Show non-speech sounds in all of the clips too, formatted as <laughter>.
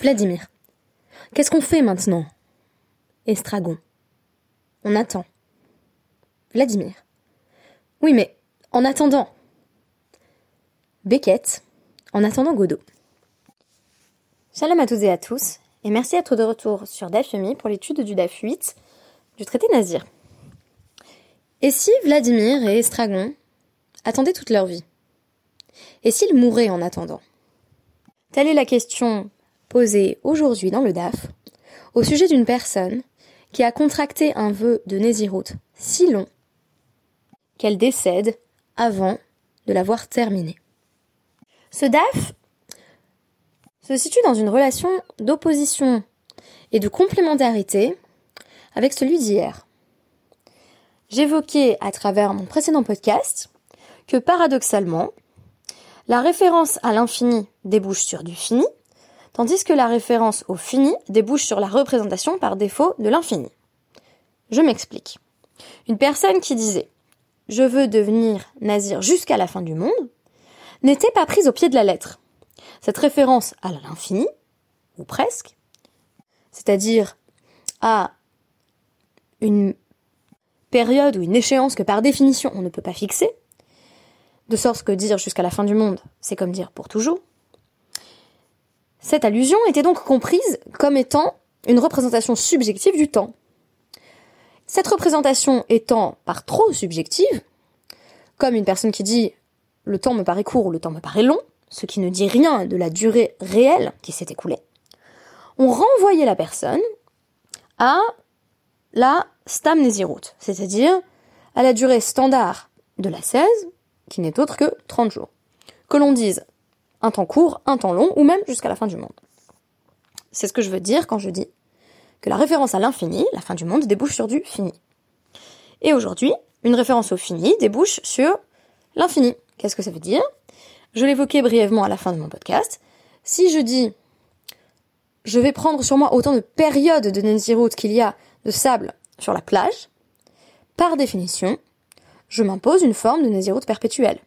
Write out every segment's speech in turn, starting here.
Vladimir. Qu'est-ce qu'on fait maintenant? Estragon. On attend. Vladimir. Oui, mais en attendant. Beckett. En attendant Godot. Shalom à toutes et à tous, et merci d'être de retour sur DAF pour l'étude du DAF 8 du traité Nazir. Et si Vladimir et Estragon attendaient toute leur vie? Et s'ils mouraient en attendant? Telle est la question posée aujourd'hui dans le DAF au sujet d'une personne qui a contracté un vœu de Nézirut si long qu'elle décède avant de l'avoir terminé. Ce DAF se situe dans une relation d'opposition et de complémentarité avec celui d'hier. J'évoquais à travers mon précédent podcast que paradoxalement, la référence à l'infini débouche sur du fini, tandis que la référence au fini débouche sur la représentation par défaut de l'infini. Je m'explique. Une personne qui disait Je veux devenir nazir jusqu'à la fin du monde n'était pas prise au pied de la lettre. Cette référence à l'infini, ou presque, c'est-à-dire à une période ou une échéance que par définition on ne peut pas fixer, de sorte que dire jusqu'à la fin du monde, c'est comme dire pour toujours, cette allusion était donc comprise comme étant une représentation subjective du temps. Cette représentation étant par trop subjective, comme une personne qui dit le temps me paraît court ou le temps me paraît long, ce qui ne dit rien de la durée réelle qui s'est écoulée, on renvoyait la personne à la stamnesirut, c'est-à-dire à la durée standard de la 16, qui n'est autre que 30 jours. Que l'on dise un temps court, un temps long, ou même jusqu'à la fin du monde. C'est ce que je veux dire quand je dis que la référence à l'infini, la fin du monde, débouche sur du fini. Et aujourd'hui, une référence au fini débouche sur l'infini. Qu'est-ce que ça veut dire? Je l'évoquais brièvement à la fin de mon podcast. Si je dis je vais prendre sur moi autant de périodes de Nancy qu'il y a de sable sur la plage, par définition, je m'impose une forme de Nézirut perpétuelle.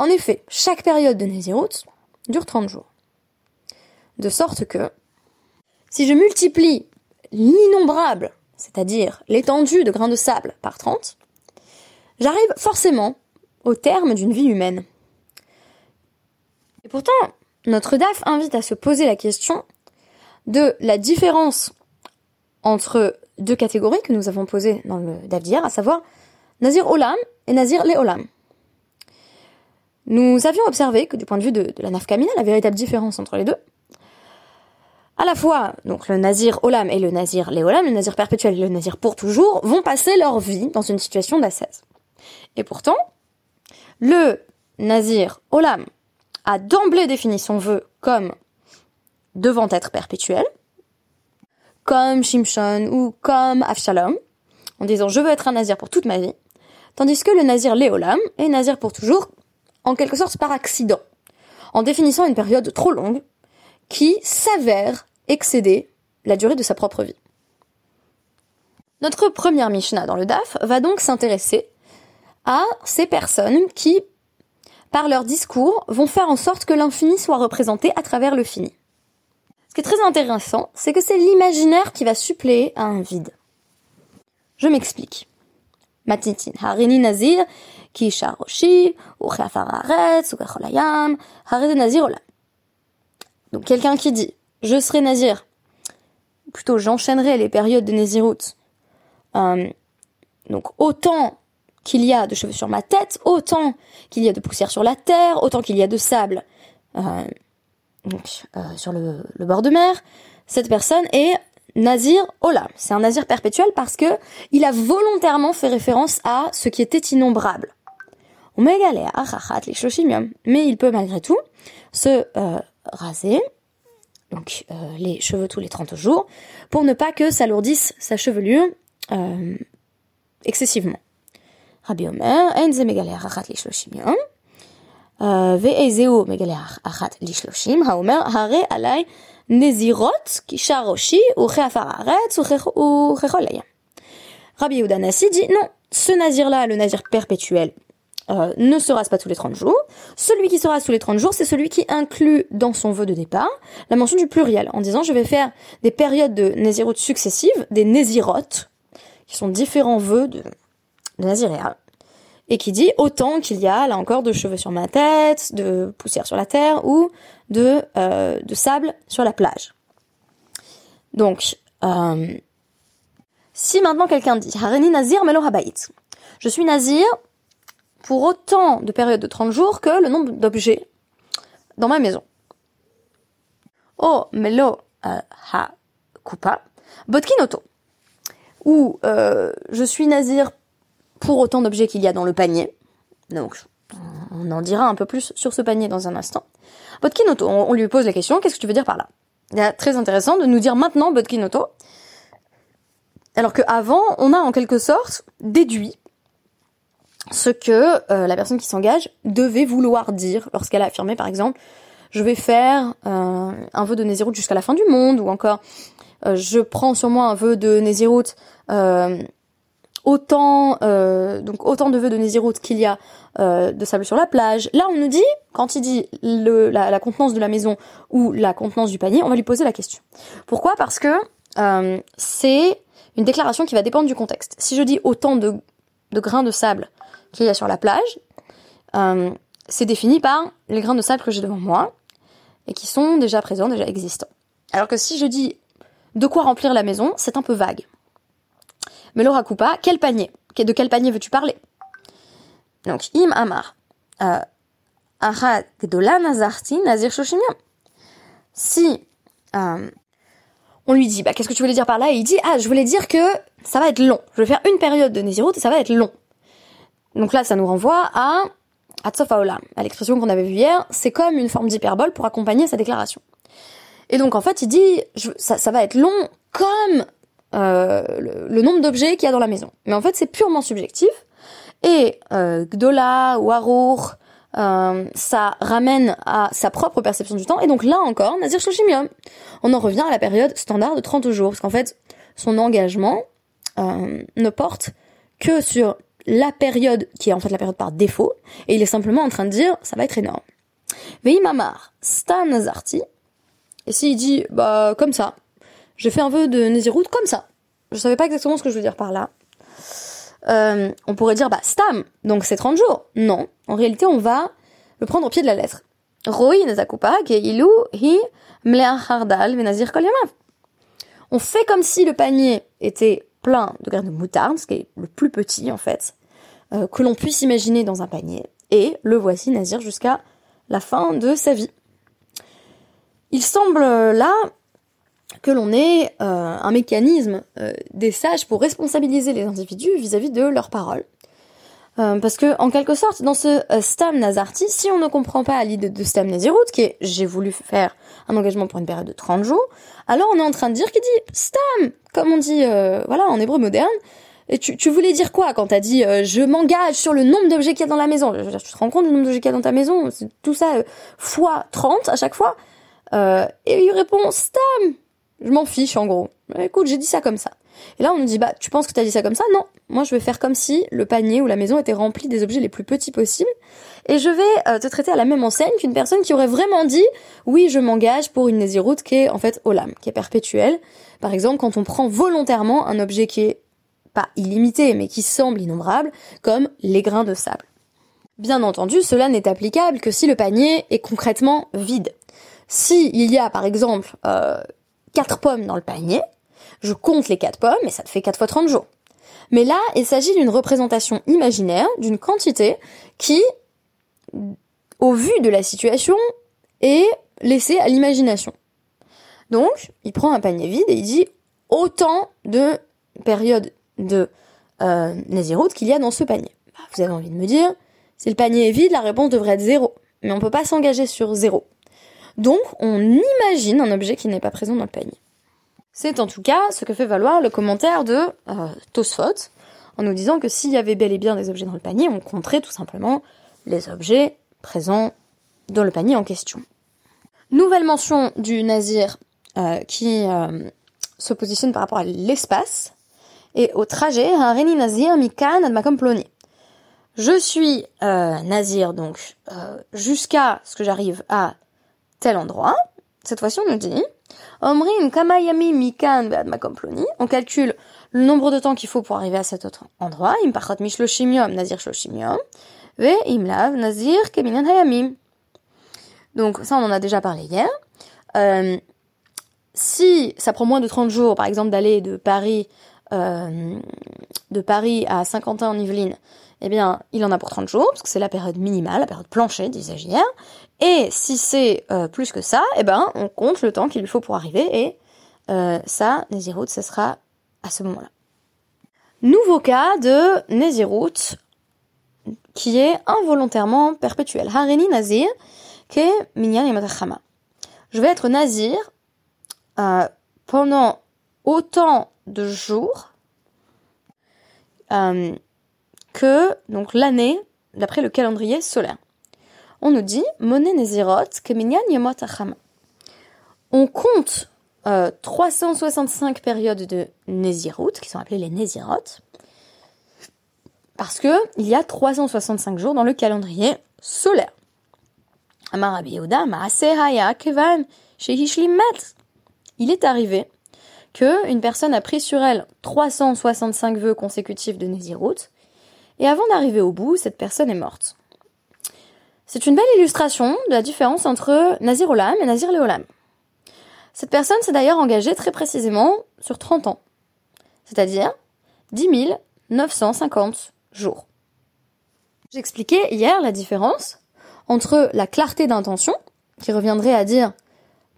En effet, chaque période de Nézirut dure 30 jours. De sorte que, si je multiplie l'innombrable, c'est-à-dire l'étendue de grains de sable, par 30, j'arrive forcément au terme d'une vie humaine. Et pourtant, notre DAF invite à se poser la question de la différence entre deux catégories que nous avons posées dans le DAF d'hier, à savoir Nazir Olam et Nazir Le Olam. Nous avions observé que du point de vue de, la nafkamina, la véritable différence entre les deux, à la fois, donc le Nazir Olam et le Nazir Le Olam, le Nazir perpétuel et le Nazir pour toujours, vont passer leur vie dans une situation d'assaise. Et pourtant, le Nazir Olam a d'emblée défini son vœu comme devant être perpétuel, comme Shimshon ou comme Avshalom, en disant je veux être un nazir pour toute ma vie, tandis que le nazir Léolam est nazir pour toujours, en quelque sorte par accident, en définissant une période trop longue qui s'avère excéder la durée de sa propre vie. Notre première Mishnah dans le DAF va donc s'intéresser à ces personnes qui, par leur discours, vont faire en sorte que l'infini soit représenté à travers le fini. Ce qui est très intéressant, c'est que c'est l'imaginaire qui va suppléer à un vide. Je m'explique. Matitin, harini nazir, ki sharoshi, ou ou kecholayam, nazir olam. Donc quelqu'un qui dit, je serai nazir, plutôt j'enchaînerai les périodes de nazirut. Euh, donc autant qu'il y a de cheveux sur ma tête, autant qu'il y a de poussière sur la terre, autant qu'il y a de sable. Euh, euh, sur le, bord de mer, cette personne est Nazir Olam. C'est un Nazir perpétuel parce que il a volontairement fait référence à ce qui était innombrable. Mais il peut malgré tout se euh, raser, donc euh, les cheveux tous les 30 jours, pour ne pas que s'alourdisse sa chevelure excessivement. Rabbi Omer, ואיזהו מגלח אחת לשלושים, האומר הרי עלי נזירות קישר ראשי וכעפר הארץ וככל הים. Rabbi Yehuda Nassi dit non, ce nazir-là, le nazir perpétuel, euh, ne se rase pas tous les 30 jours. Celui qui se rase tous les 30 jours, c'est celui qui inclut dans son vœu de départ la mention du pluriel, en disant je vais faire des périodes de Nézirut successives, des Nézirotes, qui sont différents vœux de, de Naziréa, et qui dit autant qu'il y a, là encore, de cheveux sur ma tête, de poussière sur la terre, ou de, euh, sable sur la plage. Donc, euh, si maintenant quelqu'un dit Hareni Nazir Melo je suis Nazir pour autant de périodes de 30 jours que le nombre d'objets dans ma maison. Oh, Melo euh, Ha Kupa, Botkinoto, ou euh, je suis Nazir pour autant d'objets qu'il y a dans le panier. Donc, on en dira un peu plus sur ce panier dans un instant. Botkinoto, on, lui pose la question, qu'est-ce que tu veux dire par là? Très intéressant de nous dire maintenant Botkinoto, alors qu'avant, on a en quelque sorte déduit ce que euh, la personne qui s'engage devait vouloir dire lorsqu'elle a affirmé, par exemple, je vais faire euh, un vœu de Nézirut jusqu'à la fin du monde, ou encore euh, je prends sur moi un vœu de Nézirut autant donc autant de vœux de Nézirut qu'il y a de sable sur la plage. Là, on nous dit, quand il dit la, contenance de la maison ou la contenance du panier, on va lui poser la question. Pourquoi? Parce que c'est une déclaration qui va dépendre du contexte. Si je dis autant de grains de sable qu'il y a sur la plage, euh, c'est défini par les grains de sable que j'ai devant moi et qui sont déjà présents, déjà existants. Alors que si je dis de quoi remplir la maison, c'est un peu vague. Mais Laura Coupa, quel panier? De quel panier veux-tu parler? Donc, im amar. Euh, nazir Si euh, on lui dit, bah, qu'est-ce que tu voulais dire par là? Et il dit, ah, je voulais dire que ça va être long. Je vais faire une période de Nézirut et ça va être long. Donc là, ça nous renvoie à Atsofaola, à l'expression qu'on avait vue hier. C'est comme une forme d'hyperbole pour accompagner sa déclaration. Et donc, en fait, il dit, ça, va être long comme euh, le, nombre d'objets qu'il y a dans la maison. Mais en fait, c'est purement subjectif. Et euh, Gdola ou euh, ça ramène à sa propre perception du temps. Et donc là encore, Nazir Shoshimium. On en revient à la période standard de 30 jours. Parce qu'en fait, son engagement euh, ne porte que sur la période qui est en fait la période par défaut. Et il est simplement en train de dire, ça va être énorme. Veimamar, Stan Nazarti. Et s'il dit, bah comme ça, j'ai fait un vœu de Nézirut comme ça. Je savais pas exactement ce que je veux dire par là. Euh, on pourrait dire, bah, stam, donc c'est 30 jours. Non. En réalité, on va le prendre au pied de la lettre. Roi nezakupa ilu hi venazir On fait comme si le panier était plein de graines de moutarde, ce qui est le plus petit en fait, euh, que l'on puisse imaginer dans un panier, et le voici nazir jusqu'à la fin de sa vie. Il semble là que l'on ait euh, un mécanisme euh, des sages pour responsabiliser les individus vis-à-vis de leurs paroles. Euh, parce que, en quelque sorte, dans ce Stam Nazarti, si on ne comprend pas l'idée de Stam Nazirut, qui est j'ai voulu faire un engagement pour une période de 30 jours, alors on est en train de dire qu'il dit Stam, comme on dit voilà en hébreu moderne. Et tu, tu voulais dire quoi quand t'as dit je m'engage sur le nombre d'objets qu'il y a dans la maison? Je dire, Tu te rends compte du nombre d'objets qu'il y a dans ta maison? Tout ça fois 30 à chaque fois? et il répond Stam je m'en fiche en gros. Écoute, j'ai dit ça comme ça. Et là, on nous dit, bah, tu penses que t'as dit ça comme ça? Non. Moi, je vais faire comme si le panier ou la maison était rempli des objets les plus petits possibles. Et je vais euh, te traiter à la même enseigne qu'une personne qui aurait vraiment dit, oui, je m'engage pour une Nésiroute qui est, en fait, Olam, qui est perpétuelle. Par exemple, quand on prend volontairement un objet qui est pas illimité, mais qui semble innombrable, comme les grains de sable. Bien entendu, cela n'est applicable que si le panier est concrètement vide. Si il y a, par exemple, euh, 4 pommes dans le panier, je compte les 4 pommes et ça te fait 4 fois 30 jours. Mais là, il s'agit d'une représentation imaginaire, d'une quantité qui, au vu de la situation, est laissée à l'imagination. Donc, il prend un panier vide et il dit autant de périodes de euh, qu'il y a dans ce panier. Bah, vous avez envie de me dire, si le panier est vide, la réponse devrait être zéro. Mais on peut pas s'engager sur zéro. Donc, on imagine un objet qui n'est pas présent dans le panier. C'est en tout cas ce que fait valoir le commentaire de euh, Tosfot, en nous disant que s'il y avait bel et bien des objets dans le panier, on compterait tout simplement les objets présents dans le panier en question. Nouvelle mention du nazir euh, qui euh, se positionne par rapport à l'espace et au trajet Nazir Mikan Ploni. je suis euh, nazir donc jusqu'à ce que j'arrive à tel endroit. Cette fois-ci, on nous dit On calcule le nombre de temps qu'il faut pour arriver à cet autre endroit. Donc ça, on en a déjà parlé hier. Euh, si ça prend moins de 30 jours, par exemple, d'aller de Paris, euh, de Paris à Saint-Quentin en Yvelines, eh bien, il en a pour 30 jours, parce que c'est la période minimale, la période planchée, disais-je. Et si c'est euh, plus que ça, eh ben, on compte le temps qu'il lui faut pour arriver, et euh, ça, Nézirut, ce sera à ce moment-là. Nouveau cas de Nézirut, qui est involontairement perpétuel. Harini Nazir, ke Minyan et Je vais être Nazir euh, pendant autant de jours que donc l'année d'après le calendrier solaire. On nous dit On compte 365 euh, périodes de Nézirut, qui sont appelées les Nézirot, parce que il y a 365 jours dans le calendrier solaire. Il est arrivé que une personne a pris sur elle 365 vœux consécutifs de Nézirut, et avant d'arriver au bout, cette personne est morte. C'est une belle illustration de la différence entre Nazir Olam et Nazir Leolam. Cette personne s'est d'ailleurs engagée très précisément sur 30 ans, c'est-à-dire 10 950 jours. J'expliquais hier la différence entre la clarté d'intention, qui reviendrait à dire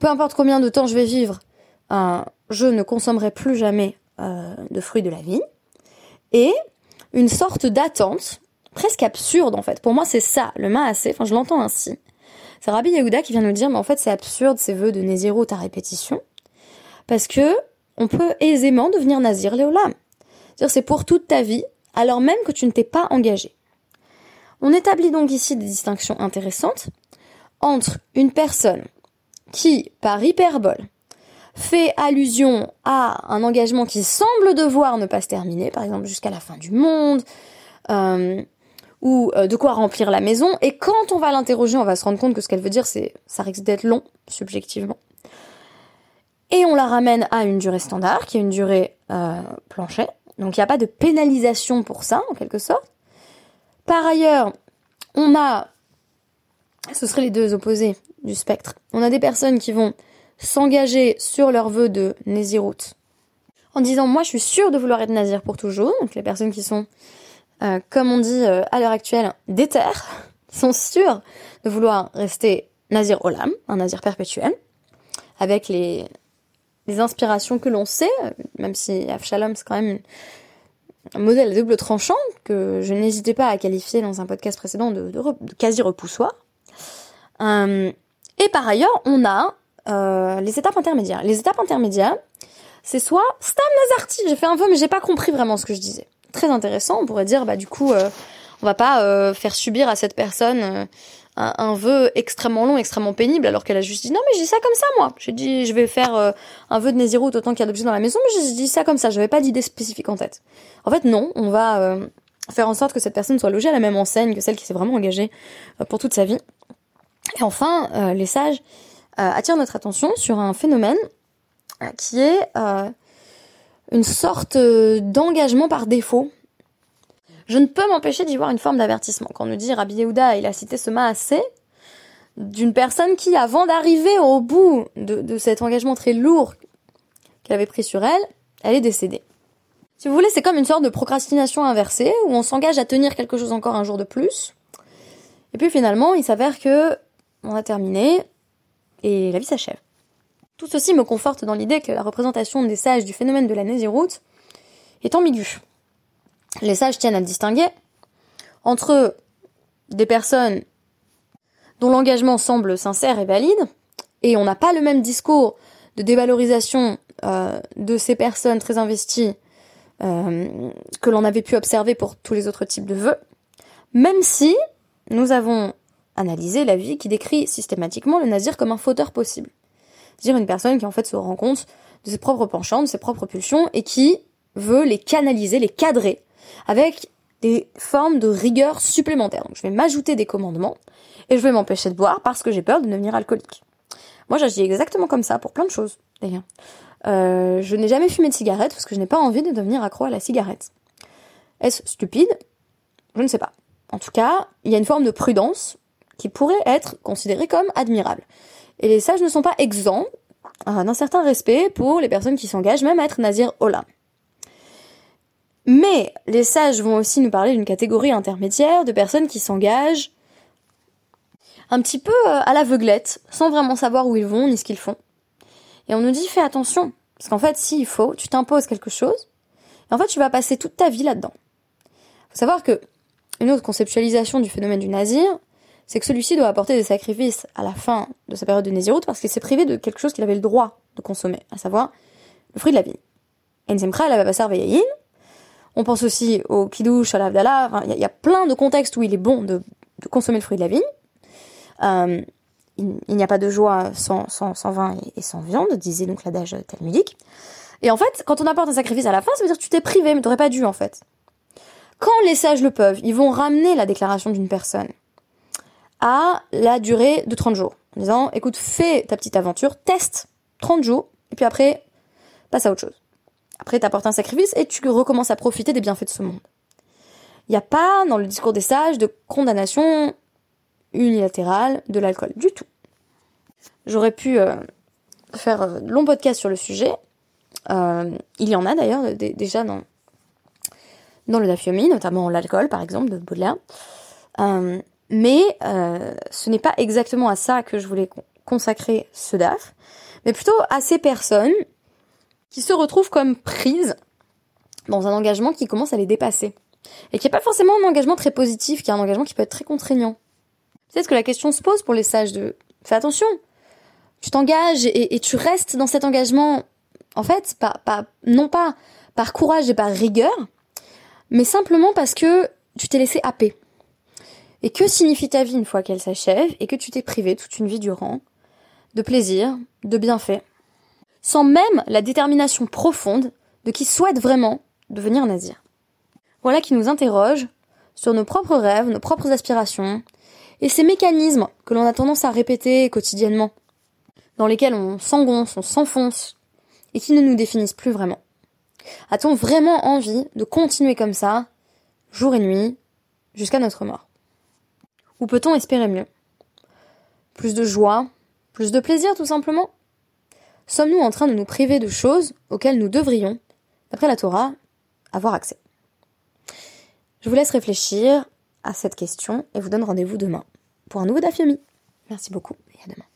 peu importe combien de temps je vais vivre, je ne consommerai plus jamais euh, de fruits de la vie, et une sorte d'attente, presque absurde en fait. Pour moi, c'est ça, le assez, enfin je l'entends ainsi. C'est Rabbi Yehuda qui vient nous dire, mais en fait c'est absurde ces vœux de Nézirut à répétition, parce que on peut aisément devenir Nazir Léolam. C'est-à-dire c'est pour toute ta vie, alors même que tu ne t'es pas engagé. On établit donc ici des distinctions intéressantes entre une personne qui, par hyperbole, fait allusion à un engagement qui semble devoir ne pas se terminer, par exemple jusqu'à la fin du monde, euh, ou euh, de quoi remplir la maison, et quand on va l'interroger, on va se rendre compte que ce qu'elle veut dire, c'est ça risque d'être long, subjectivement. Et on la ramène à une durée standard, qui est une durée euh, planchée, donc il n'y a pas de pénalisation pour ça, en quelque sorte. Par ailleurs, on a, ce seraient les deux opposés du spectre, on a des personnes qui vont s'engager sur leur vœu de Nézirut en disant moi je suis sûre de vouloir être Nazir pour toujours, donc les personnes qui sont, euh, comme on dit euh, à l'heure actuelle, déter, <laughs> sont sûres de vouloir rester Nazir Olam, un Nazir perpétuel, avec les, les inspirations que l'on sait, même si Avshalom c'est quand même un modèle double tranchant que je n'hésitais pas à qualifier dans un podcast précédent de, de, quasi repoussoir. Euh, et par ailleurs, on a euh, les étapes intermédiaires. Les étapes intermédiaires, c'est soit Stam Nazarti, j'ai fait un vœu mais j'ai pas compris vraiment ce que je disais. Très intéressant, on pourrait dire bah du coup euh, on va pas euh, faire subir à cette personne un, vœu extrêmement long, extrêmement pénible alors qu'elle a juste dit non mais j'ai ça comme ça moi. J'ai dit je vais faire un vœu de Nézirut autant qu'il y a d'objets dans la maison mais j'ai dit ça comme ça, j'avais pas d'idée spécifique en tête. En fait non, on va faire en sorte que cette personne soit logée à la même enseigne que celle qui s'est vraiment engagée pour toute sa vie. Et enfin, les sages euh, attire notre attention sur un phénomène euh, qui est euh, une sorte d'engagement par défaut. Je ne peux m'empêcher d'y voir une forme d'avertissement. Quand nous dit Rabbi Yehuda, il a cité ce assez d'une personne qui, avant d'arriver au bout de, de cet engagement très lourd qu'elle avait pris sur elle, elle est décédée. Si vous voulez, c'est comme une sorte de procrastination inversée où on s'engage à tenir quelque chose encore un jour de plus. Et puis finalement, il s'avère que on a terminé, et la vie s'achève. Tout ceci me conforte dans l'idée que la représentation des sages du phénomène de la Nésiroute est ambiguë. Les sages tiennent à distinguer entre des personnes dont l'engagement semble sincère et valide, et on n'a pas le même discours de dévalorisation euh, de ces personnes très investies euh, que l'on avait pu observer pour tous les autres types de vœux, même si nous avons analyser la vie qui décrit systématiquement le nazir comme un fauteur possible. C'est-à-dire une personne qui en fait se rend compte de ses propres penchants, de ses propres pulsions, et qui veut les canaliser, les cadrer, avec des formes de rigueur supplémentaires. Donc je vais m'ajouter des commandements et je vais m'empêcher de boire parce que j'ai peur de devenir alcoolique. Moi j'agis exactement comme ça pour plein de choses d'ailleurs. Euh, je n'ai jamais fumé de cigarette parce que je n'ai pas envie de devenir accro à la cigarette. Est-ce stupide? Je ne sais pas. En tout cas, il y a une forme de prudence qui pourrait être considérée comme admirable. Et les sages ne sont pas exempts euh, d'un certain respect pour les personnes qui s'engagent même à être nazir Ola. Mais les sages vont aussi nous parler d'une catégorie intermédiaire de personnes qui s'engagent un petit peu euh, à l'aveuglette, sans vraiment savoir où ils vont ni ce qu'ils font. Et on nous dit fais attention, parce qu'en fait, s'il faut, tu t'imposes quelque chose, et en fait, tu vas passer toute ta vie là-dedans. Faut savoir que une autre conceptualisation du phénomène du nazir, c'est que celui-ci doit apporter des sacrifices à la fin de sa période de naziroute parce qu'il s'est privé de quelque chose qu'il avait le droit de consommer, à savoir le fruit de la vie. On pense aussi au kidouche, à l'avdallah. Il y, a plein de contextes où il est bon de, consommer le fruit de la vie. Euh, il, n'y a pas de joie sans vin et, sans viande, disait donc l'adage talmudique. Et en fait, quand on apporte un sacrifice à la fin, ça veut dire que tu t'es privé, mais t'aurais pas dû en fait. Quand les sages le peuvent, ils vont ramener la déclaration d'une personne à la durée de 30 jours. En disant, écoute, fais ta petite aventure, teste 30 jours, et puis après, passe à autre chose. Après, t'apportes un sacrifice et tu recommences à profiter des bienfaits de ce monde. Il n'y a pas, dans le discours des sages, de condamnation unilatérale de l'alcool, du tout. J'aurais pu euh, faire un long podcast sur le sujet. Euh, il y en a d'ailleurs déjà dans, le Dafyomi, notamment l'alcool par exemple de Baudelaire. Euh, mais euh, ce n'est pas exactement à ça que je voulais consacrer ce DAF, mais plutôt à ces personnes qui se retrouvent comme prises dans un engagement qui commence à les dépasser. Et qui n'est pas forcément un engagement très positif, qui est un engagement qui peut être très contraignant. Peut-être que la question se pose pour les sages de fais attention, tu t'engages et, tu restes dans cet engagement, en fait, pas, pas, non pas par courage et par rigueur, mais simplement parce que tu t'es laissé happer. Et que signifie ta vie une fois qu'elle s'achève et que tu t'es privé toute une vie durant de plaisir, de bienfaits, sans même la détermination profonde de qui souhaite vraiment devenir nazir. Voilà qui nous interroge sur nos propres rêves, nos propres aspirations, et ces mécanismes que l'on a tendance à répéter quotidiennement, dans lesquels on s'engonce, on s'enfonce, et qui ne nous définissent plus vraiment. A-t-on vraiment envie de continuer comme ça, jour et nuit, jusqu'à notre mort? Ou peut-on espérer mieux? Plus de joie Plus de plaisir tout simplement Sommes-nous en train de nous priver de choses auxquelles nous devrions, d'après la Torah, avoir accès? Je vous laisse réfléchir à cette question et vous donne rendez-vous demain pour un nouveau Dafyomi. Merci beaucoup et à demain.